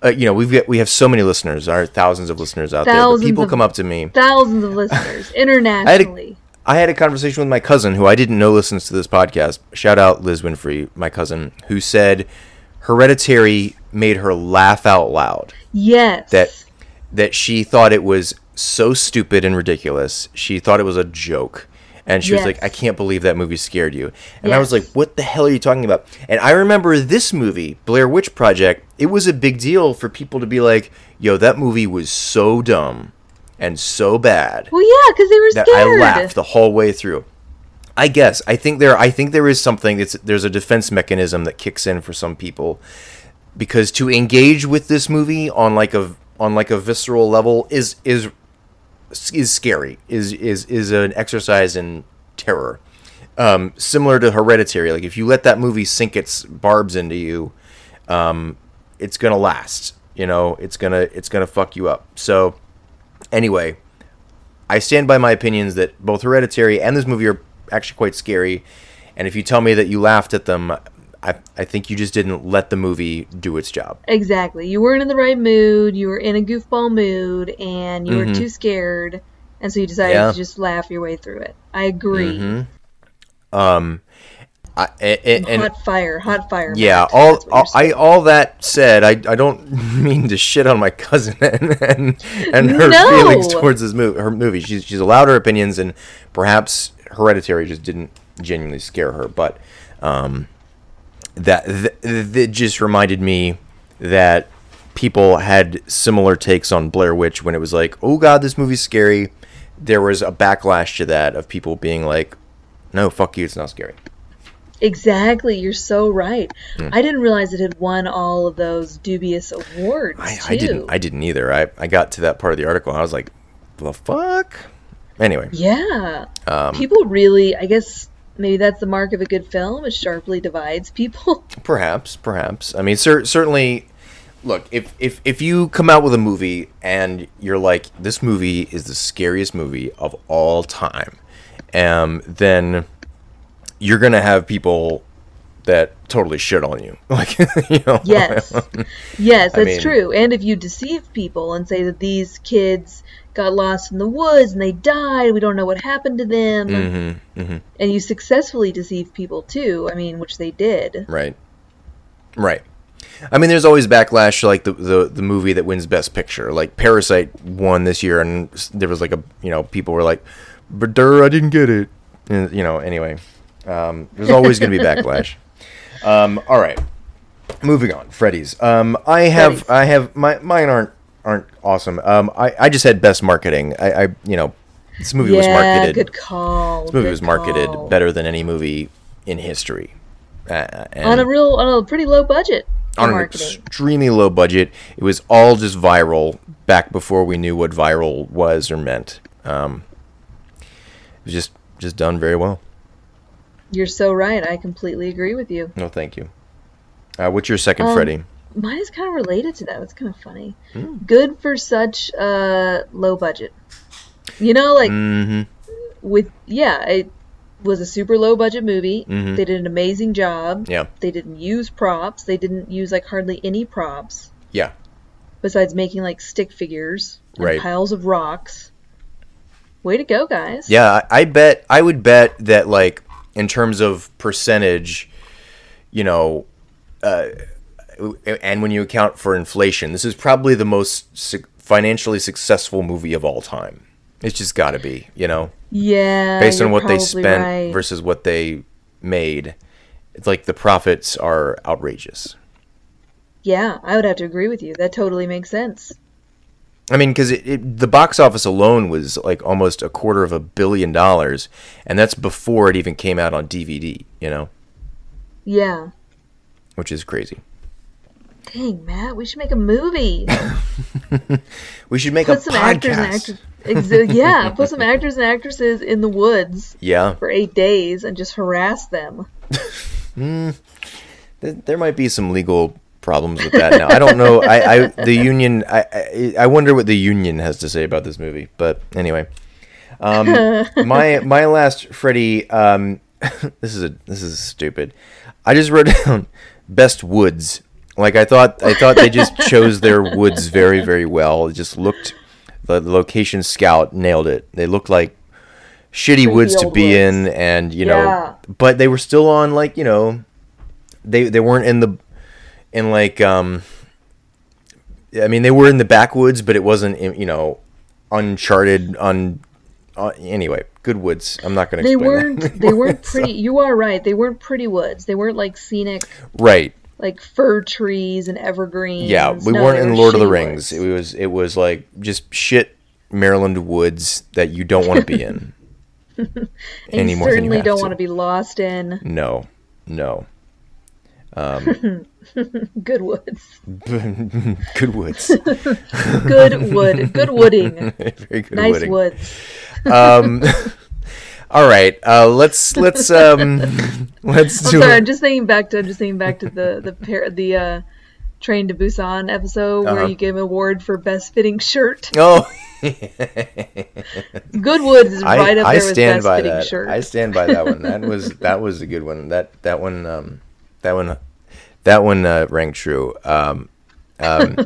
uh, you know, we've got, we have so many listeners, our thousands of listeners out there. But people of- come up to me. Thousands of listeners internationally. I had a conversation with my cousin, who I didn't know listens to this podcast. Shout out Liz Winfrey, my cousin, who said Hereditary made her laugh out loud. yes. That that she thought it was so stupid and ridiculous. She thought it was a joke. And she was like, I can't believe that movie scared you. And I was like, what the hell are you talking about? And I remember this movie, Blair Witch Project, it was a big deal for people to be like, yo, that movie was so dumb and so bad well, yeah, because they were that scared. I laughed the whole way through. I guess I think there I think there is something that's there's a defense mechanism that kicks in for some people because to engage with this movie on like a on like a visceral level is is is scary is is is an exercise in terror. Um, similar to hereditary like if you let that movie sink its barbs into you um, it's gonna last you know? It's gonna it's gonna fuck you up. So anyway I stand by my opinions that both Hereditary and this movie are actually quite scary. And if you tell me that you laughed at them, I, I think you just didn't let the movie do its job. Exactly. You weren't in the right mood. You were in a goofball mood, and you were too scared, and so you decided Mm-hmm. Yeah. to just laugh your way through it. I agree. Mm-hmm. Um, I, and, and hot fire, hot fire. yeah, all, That's what you're all I all that said, I, I don't mean to shit on my cousin and and, and her No. feelings towards this movie. Her movie, she's she's allowed her opinions, and perhaps Hereditary just didn't genuinely scare her. But um, that th- that just reminded me that people had similar takes on Blair Witch when it was like, oh god, this movie's scary. There was a backlash to that of people being like, no, fuck you, it's not scary. Exactly. You're so right. I didn't realize it had won all of those dubious awards. I, too. I didn't. I didn't either. I, I got to that part of the article and I was like, the fuck. Anyway, Yeah. Um, people really, I guess maybe that's the mark of a good film. It sharply divides people. perhaps, perhaps. I mean, cer- certainly. Look, if, if if you come out with a movie and you're like, this movie is the scariest movie of all time, um, then you're gonna have people that totally shit on you. Like, you know. Yes. yes, that's mean- true. And if you deceive people and say that these kids got lost in the woods and they died, we don't know what happened to them, Mm-hmm, and you successfully deceive people too, I mean, which they did. Right. Right. I mean, there's always backlash like the, the the movie that wins Best Picture. Like Parasite won this year, and there was like a you know people were like, "But durr, I didn't get it." And, you know. Anyway, um, there's always going to be backlash. Um, all right, moving on. Freddy's. Um, I have Freddy's. I have my mine aren't aren't awesome. Um, I I just had Best Marketing. I, I you know This movie yeah, was marketed. good call. this movie was marketed call. better than any movie in history. Uh, and on a real on a pretty low budget on an extremely low budget. It was all just viral back before we knew what viral was or meant. Um, it was just just done very well. You're so right. I completely agree with you. No, thank you. Uh, what's your second, Um, Freddy? Mine is kind of related to that. It's kind of funny. Hmm. Good for such uh, low budget. You know, like Mm-hmm. with yeah, it was a super low budget movie. Mhm. They did an amazing job. Yeah, They didn't use props. They didn't use like hardly any props yeah, besides making like stick figures and Right. piles of rocks. Way to go, guys! yeah. I, I bet I would bet that like in terms of percentage, you know, uh, and when you account for inflation, this is probably the most su- financially successful movie of all time. It's just got to be, you know. Yeah, based on what they spent right. versus what they made it's like the profits are outrageous Yeah, I would have to agree with you. That totally makes sense. i mean because the box office alone was like almost a quarter of a billion dollars and that's before it even came out on dvd you know Yeah. which is crazy Dang, Matt, we should make a movie. we should make Put a some actors and podcast. Exa- yeah, put some actors and actresses in the woods yeah for eight days and just harass them. Th- there might be some legal problems with that now i don't know i, I the union I, I i wonder what the union has to say about this movie but anyway um my my last freddy um this is a this is stupid i just wrote down best woods like i thought i thought they just chose their woods very very well it just looked the location scout nailed it they looked like shitty woods to be woods. in and you know Yeah. but they were still on like you know they they weren't in the in like um I mean they were in the backwoods but it wasn't in, you know uncharted un uh, anyway good woods I'm not going to They weren't. that They weren't pretty. You are right. They weren't pretty woods. They weren't like scenic, right like fir trees and evergreens. yeah we No, weren't in were Lord of the Rings woods. it was it was like just shit Maryland woods that you don't want to be in and you than you certainly don't to. want to be lost in no no good woods. good woods Good wood. Good wooding. very good Nice wooding. woods. um all right uh let's let's um let's I'm do sorry. it. I'm just thinking back to. I'm just thinking back to the the pair the uh, Train to Busan episode where Uh-huh. you gave an award for best fitting shirt. oh Good woods is I, right up I there with stand best by fitting that. shirt. I stand by that one. That was that was a good one. That that one um that one that one uh, rang true. Um, um,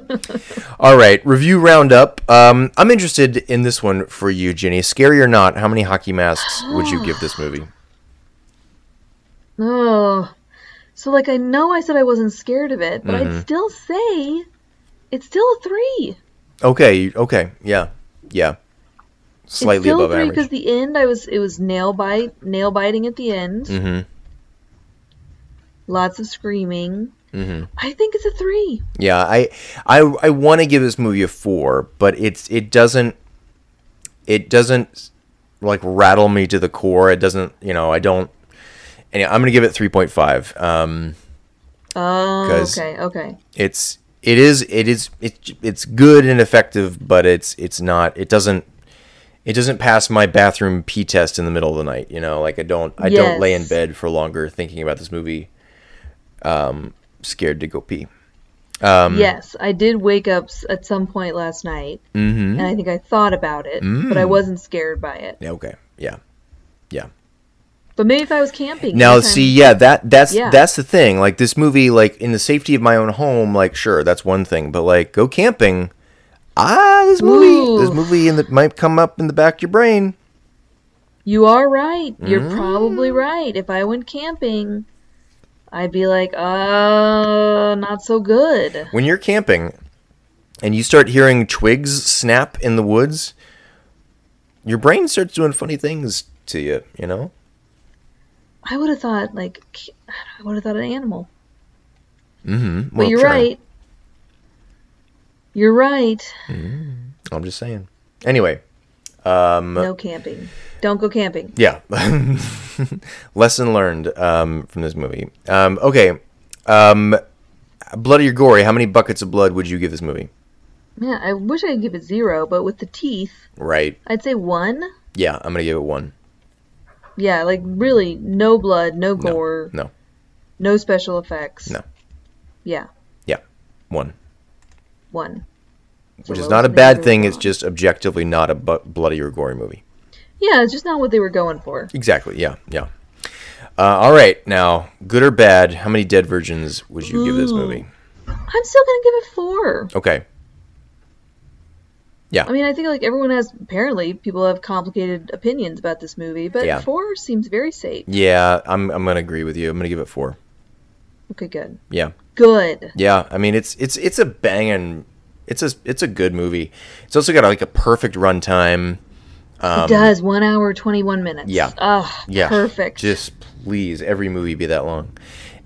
all right, review roundup. Um, I'm interested in this one for you, Ginny. Scary or not, how many hockey masks would you give this movie? Oh, so like I know I said I wasn't scared of it, but Mm-hmm. I'd still say it's still a three. Okay, okay, yeah, yeah, slightly it's still above three average. because the end I was it was nail bite nail biting at the end. Mm-hmm. Lots of screaming. Hmm I think it's a three. Yeah, I I I want to give this movie a four, but it's it doesn't it doesn't like rattle me to the core. It doesn't, you know, I don't. Anyway, I'm gonna give it three point five. Um, Oh, okay, okay. it's it is it is it, it's good and effective, but it's it's not. It doesn't it doesn't pass my bathroom pee test in the middle of the night. You know, like I don't I don't lay in bed for longer thinking about this movie. Um, scared to go pee. Um, yes, I did wake up at some point last night, Mm-hmm. and I think I thought about it, but I wasn't scared by it. Yeah, Okay. Yeah. Yeah. But maybe if I was camping. Now, see, yeah, that that's Yeah. that's the thing. Like this movie, like in the safety of my own home, like sure, that's one thing. But like go camping, ah, this movie, this movie in the might come up in the back of your brain. You are right. You're Mm. probably right. If I went camping, I'd be like, uh, not so good. When you're camping, and you start hearing twigs snap in the woods, your brain starts doing funny things to you. You know. I would have thought, like, I would have thought an animal. Mm-hmm. But you're right. You're right. I'm just saying. Anyway, Um, no camping. Don't go camping. Yeah. Lesson learned um, from this movie. Um, okay. Um, bloody your gory? How many buckets of blood would you give this movie? Yeah, I wish I could give it zero, but with the teeth, Right. I'd say one. Yeah, I'm gonna give it one. Yeah, like really, no blood, no No. gore, No. no special effects. No. Yeah, Yeah. One. one. It's Which is not a bad thing. It's just objectively not a bu- bloody or gory movie. yeah, it's just not what they were going for. Exactly. Yeah. Yeah. Uh, all right. Now, good or bad? How many dead virgins would you give this movie? I'm still gonna give it four. Okay. Yeah. I mean, I think like everyone has apparently people have complicated opinions about this movie, but Yeah. four seems very safe. Yeah, I'm. I'm gonna agree with you. I'm gonna give it four. Okay, good, Yeah. good. Yeah, I mean it's it's it's a banging it's a it's a good movie. It's also got like a perfect runtime. it does one hour twenty one minutes. Um, yeah. ah, Yeah, perfect. Just please, every movie be that long,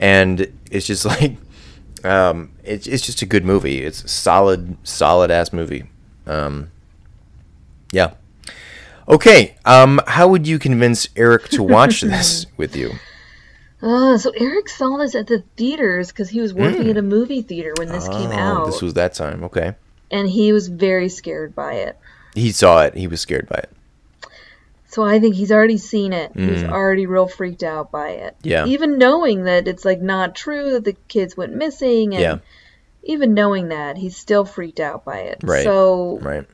and it's just like, um, it's it's just a good movie. It's a solid solid ass movie. Um, yeah. Okay. Um, how would you convince Eric to watch this with you? Oh, so Eric saw this at the theaters because he was working at a movie theater when this came Hmm. Oh, out, This was that time. Okay. and he was very scared by it. He saw it. He was scared by it. So I think he's already seen it. He's already real freaked out by it. Hmm. Yeah. Even knowing that it's like not true that the kids went missing, and Yeah. even knowing that he's still freaked out by it. Right. So Right.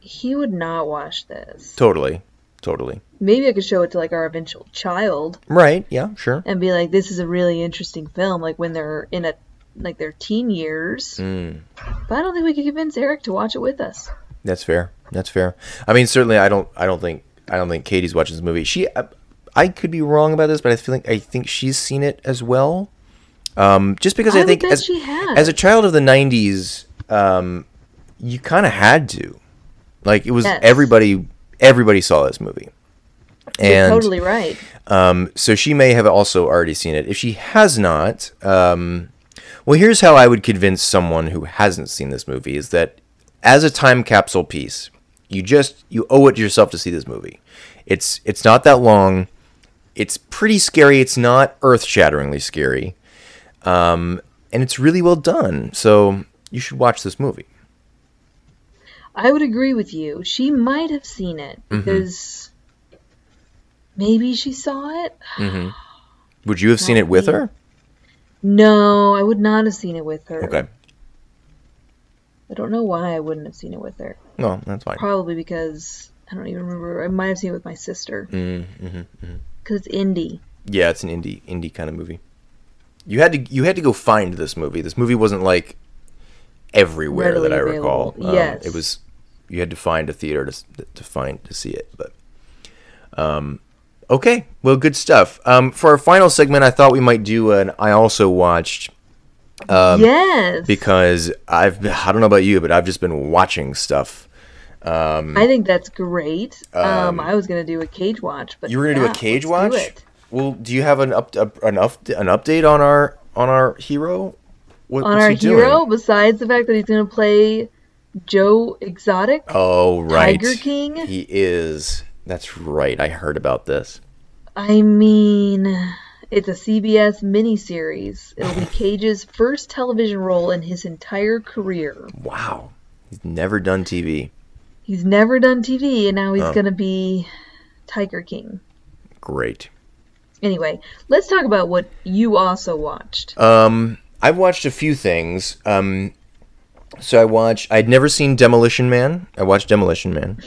he would not watch this. Totally. Totally. Maybe I could show it to like our eventual child Right. Yeah. Sure. and be like, "This is a really interesting film." Like when they're in a like their teen years. Mm. But I don't think we could convince Eric to watch it with us. That's fair. That's fair. I mean, certainly, I don't. I don't think. I don't think Katie's watching this movie. She. I, I could be wrong about this, but I feel like I think she's seen it as well. Um, just because I I, think as she has. as a child of the '90s, um, you kind of had to. Like it was Yes. everybody. Everybody saw this movie, You're and totally right. Um, so she may have also already seen it. If she has not, um, well, here's how I would convince someone who hasn't seen this movie: is that as a time capsule piece, you just you owe it to yourself to see this movie. It's it's not that long. It's pretty scary. It's not earth shatteringly scary, um, and it's really well done. So you should watch this movie. I would agree with you. She might have seen it Mm-hmm. because maybe she saw it. Would you have seen it with her? No, I would not have seen it with her. Okay, I don't know why I wouldn't have seen it with her. no, that's fine. Probably because I don't even remember. I might have seen it with my sister. Mm-hmm, Because it's indie. Yeah, it's an indie indie kind of movie. You had to you had to go find this movie. This movie wasn't like everywhere that I Readily recall. available. Um, Yes. it was you had to find a theater to to find to see it. But um, okay, well, good stuff. Um, for our final segment, I thought we might do an I also watched yes. because I've I don't know about you, but I've just been watching stuff. I think that's great. Um, I was gonna do a cage watch, but You were gonna do a cage let's do watch. Well, do you have an up a, an up an update on our on our hero? What, On our he doing? hero, besides the fact that he's gonna play Joe Exotic, Oh right, Tiger King? He is. That's right. I heard about this. I mean, it's a CBS miniseries. It'll be Cage's first television role in his entire career. Wow, he's never done TV. He's never done TV, and now he's Oh. gonna be Tiger King. Great. Anyway, let's talk about what you also watched. Um, I've watched a few things. Um, so I watched. I'd never seen Demolition Man. I watched Demolition Man.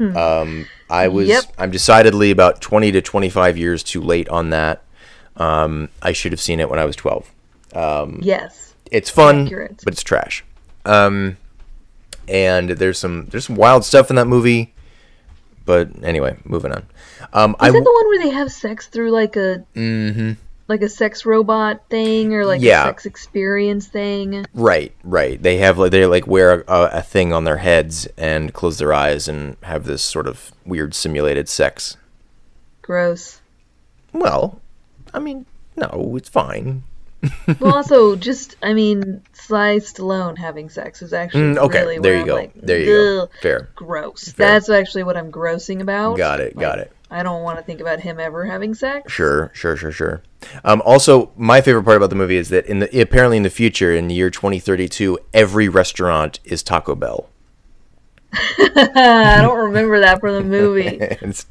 um, I was. Yep. I'm decidedly about 20 to 25 years too late on that. Um, I should have seen it when I was 12. yes. It's fun, Accurate. but it's trash. Um, and there's some there's some wild stuff in that movie. But anyway, moving on. Um, I Is that the one where they have sex through like a like a sex robot thing or like. Yeah. a sex experience thing? Right, right. They have like they like wear a, a thing on their heads and close their eyes and have this sort of weird simulated sex. Gross. Well, I mean, no, it's fine. well, also, just I mean, Sly Stallone having sex is actually Mm, okay, really there you I'm go. like, There you go. Fair. gross. Fair. That's actually what I'm grossing about. Got it, got it. I don't want to think about him ever having sex. Sure, sure, sure, sure. Um, also, my favorite part about the movie is that in the apparently in the future, in the year 2032, every restaurant is Taco Bell. I don't remember that from the movie.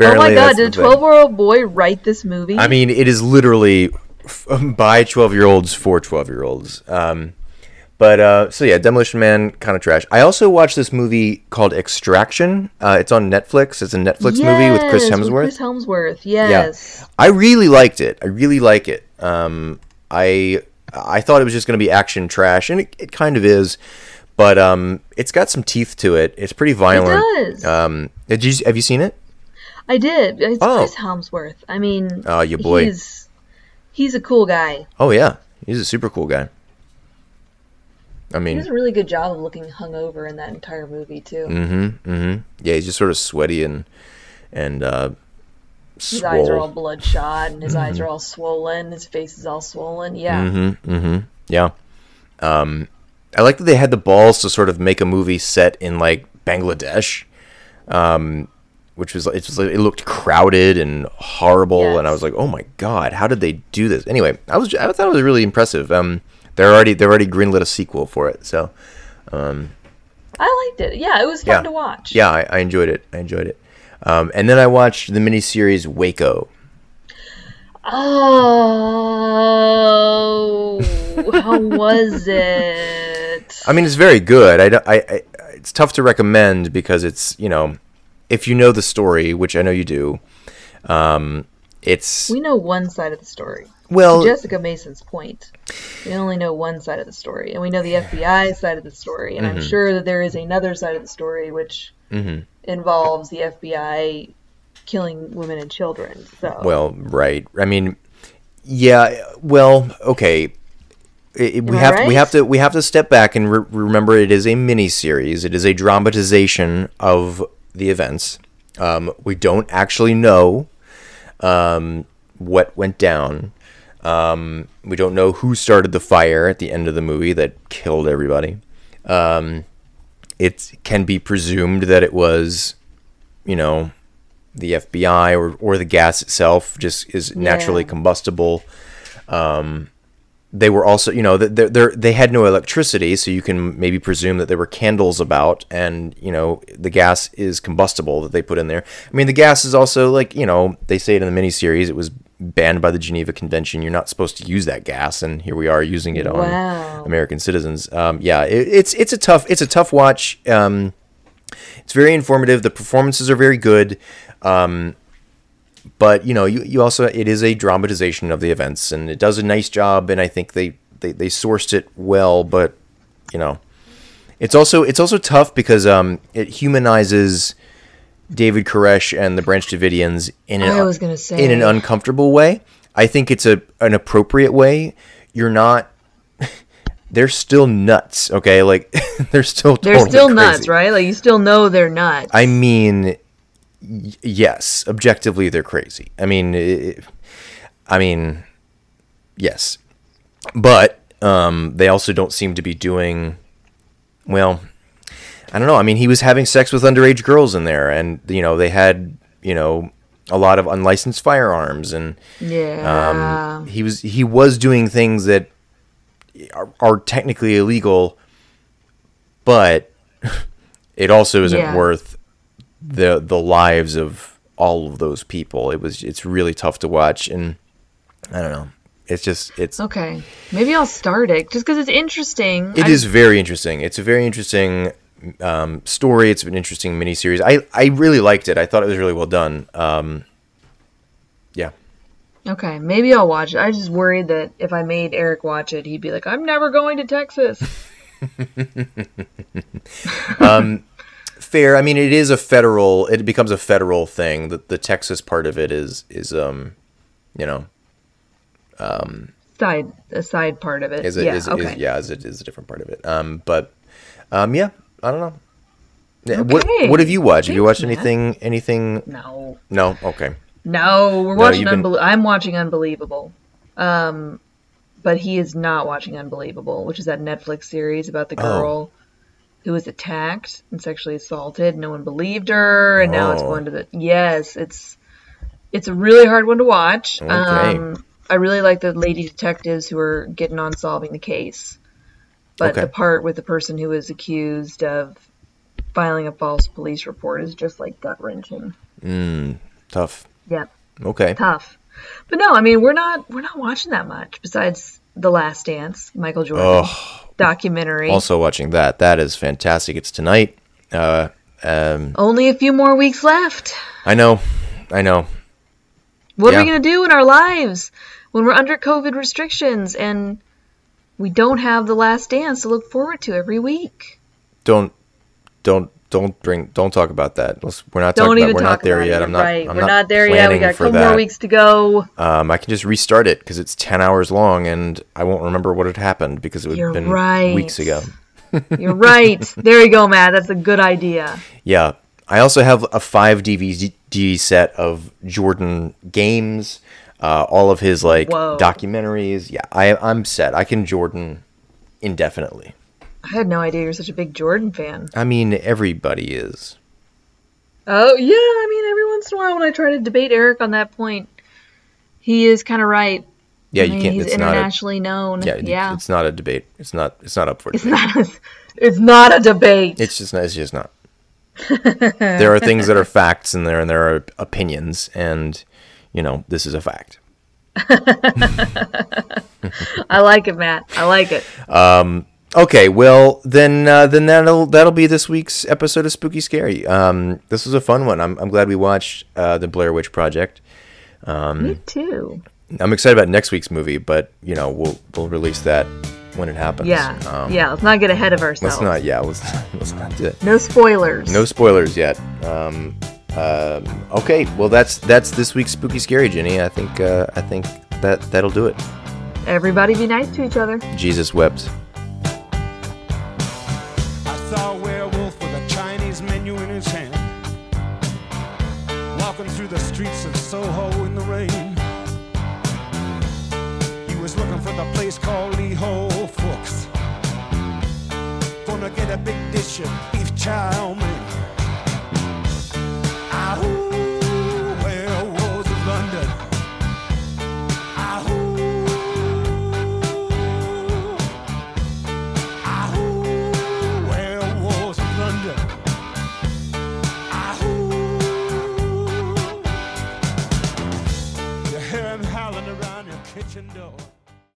Oh my god, did a 12 year old boy write this movie? I mean, it is literally f- by 12 year olds for 12 year olds. Um, but uh, so yeah, Demolition Man, kind of trash. I also watched this movie called Extraction. Uh, it's on Netflix. It's a Netflix movie with Chris Yes, Hemsworth. Chris Hemsworth, yes. Yeah, I really liked it. I really like it. Um, I I thought it was just going to be action trash, and it, it kind of is. But um, it's got some teeth to it. It's pretty violent. It does. Um, did you have you seen it? I did. It's Oh. Chris Hemsworth. I mean, Oh, your boy. He's, he's a cool guy. Oh yeah, he's a super cool guy. I He mean, does a really good job of looking hungover in that entire movie too. Mm-hmm. Mm-hmm. Yeah, he's just sort of sweaty and and uh, His eyes are all bloodshot, and his eyes are all swollen. His face is all swollen. Yeah, Mm-hmm. Mm-hmm. Yeah. Um, I like that they had the balls to sort of make a movie set in like Bangladesh, um, which was it was like, it looked crowded and horrible, and I was like, oh my god, how did they do this? Anyway, I was I thought it was really impressive. Um, they're already they're already greenlit a sequel for it, so I liked it. Yeah, it was fun yeah, to watch. Yeah, I, I enjoyed it. I enjoyed it. Um, and then I watched the miniseries Waco. Oh, how was it? I mean, it's very good. I, I, I it's tough to recommend because it's you know, if you know the story, which I know you do, um, it's We know one side of the story. Well, To Jessica Mason's point, we only know one side of the story, and we know the FBI side of the story, and Mm-hmm. I'm sure that there is another side of the story which involves the FBI killing women and children. So, well, right. I mean, yeah. Well, okay. It, it- we have we have to we have to step back and re- remember it is a mini series. It is a dramatization of the events. Um, we don't actually know um, what went down. Um, we don't know who started the fire at the end of the movie that killed everybody. Um, it can be presumed that it was, you know, the FBI or, or the gas itself just is naturally Yeah. combustible. Um, they were also, you know, they they they had no electricity, so you can maybe presume that there were candles about, and you know, the gas is combustible that they put in there. I mean, the gas is also like, you know, they say it in the miniseries, it was banned by the Geneva Convention. You're not supposed to use that gas, and here we are using it on Wow. American citizens. Um, yeah, it, it's it's a tough it's a tough watch. Um, it's very informative. The performances are very good. Um, but you know, you, you also it is a dramatization of the events, and it does a nice job. And I think they, they, they sourced it well. But you know, it's also it's also tough because um, it humanizes David Koresh and the Branch Davidians in an I was gonna say. in an uncomfortable way. I think it's a an appropriate way. You're not. They're still nuts, okay? Like they're still they're still crazy. nuts, right? Like you still know they're nuts. I mean, y- yes, objectively they're crazy. I mean, i I mean, yes, but um, they also don't seem to be doing well. I don't know. I mean, he was having sex with underage girls in there, and you know they had you know a lot of unlicensed firearms, and yeah. um, he was he was doing things that are, are technically illegal, but it also isn't Yeah. worth the the lives of all of those people. It was it's really tough to watch, and I don't know. It's just it's okay, maybe I'll start it just because it's interesting. it I- is very interesting. It's a very interesting um, story. It's an interesting miniseries. I I really liked it. I thought it was really well done. Um, yeah. Okay, maybe I'll watch it. I just worried that if I made Eric watch it, he'd be like, "I'm never going to Texas." um, fair. I mean, it is a federal. It becomes a federal thing. The, the Texas part of it is is um, you know, um, side, a side part of it. is a, yeah. is, okay. is yeah, is a, is a different part of it. Um, but um, yeah, I don't know. Yeah, What Okay. what have you watched? have you watched Matt. anything? Anything? No, No. Okay. no, we're No, watching. been- I'm watching Unbelievable. Um, but he is not watching Unbelievable, which is that Netflix series about the Oh. girl who was attacked and sexually assaulted. No one believed her, and now it's Oh. going to the yes. It's it's a really hard one to watch. Okay. Um, I really like the lady detectives who are getting on solving the case, but Okay. the part with the person who was accused of filing a false police report is just like gut wrenching. Mm, tough. Yep Okay. tough. But no, I mean we're not we're not watching that much besides The Last Dance, Michael Jordan Oh, documentary. also watching that. That is fantastic. It's tonight. Uh, um, Only a few more weeks left. I know. I know. What are we gonna do in our lives when we're under COVID restrictions and we don't have The Last Dance to look forward to every week? Don't, don't, don't bring, don't talk about that. Let's, we're not Don't talking about. We're talk not there about yet. it. I'm not. right. I'm we're not, there yet. We got a couple more weeks to go. Um, I can just restart it because it's ten hours long, and I won't remember what had happened because it would have been right. weeks ago. You're right. there you go, Matt. That's a good idea. Yeah. I also have a five DVD set of Jordan games, uh, all of his like Whoa. documentaries. Yeah, I, I'm set. I can Jordan indefinitely. I had no idea you're such a big Jordan fan. I mean, everybody is. Oh yeah, I mean every once in a while when I try to debate Eric on that point, he is kind of right. Yeah, I you can't. He's It's not. A, internationally known. yeah, Yeah, it's not a debate. It's not. It's not up for it's debate. not. A, it's not a debate. It's just. not- It's just not. there are things that are facts, and there and there are opinions, and you know this is a fact. I like it, Matt. I like it. Okay, well then, uh, then that'll that'll be this week's episode of Spooky Scary. Um, this was a fun one. I'm I'm glad we watched uh, the Blair Witch Project. Me too. I'm excited about next week's movie, but you know we'll we'll release that when it happens. Yeah, Um, yeah. Let's not get ahead of ourselves. Let's not. Yeah. Let's let's not do it. No spoilers. No spoilers yet. Um, um, okay. Well, that's that's this week's Spooky Scary, Ginny. I think uh, I think that that'll do it. Everybody be nice to each other. Jesus wept. I saw a werewolf with a Chinese menu in his hand. Walking through the streets of Soho in the rain. He was looking for the place called Lee Ho Fooks. Gonna get a big dish of beef chow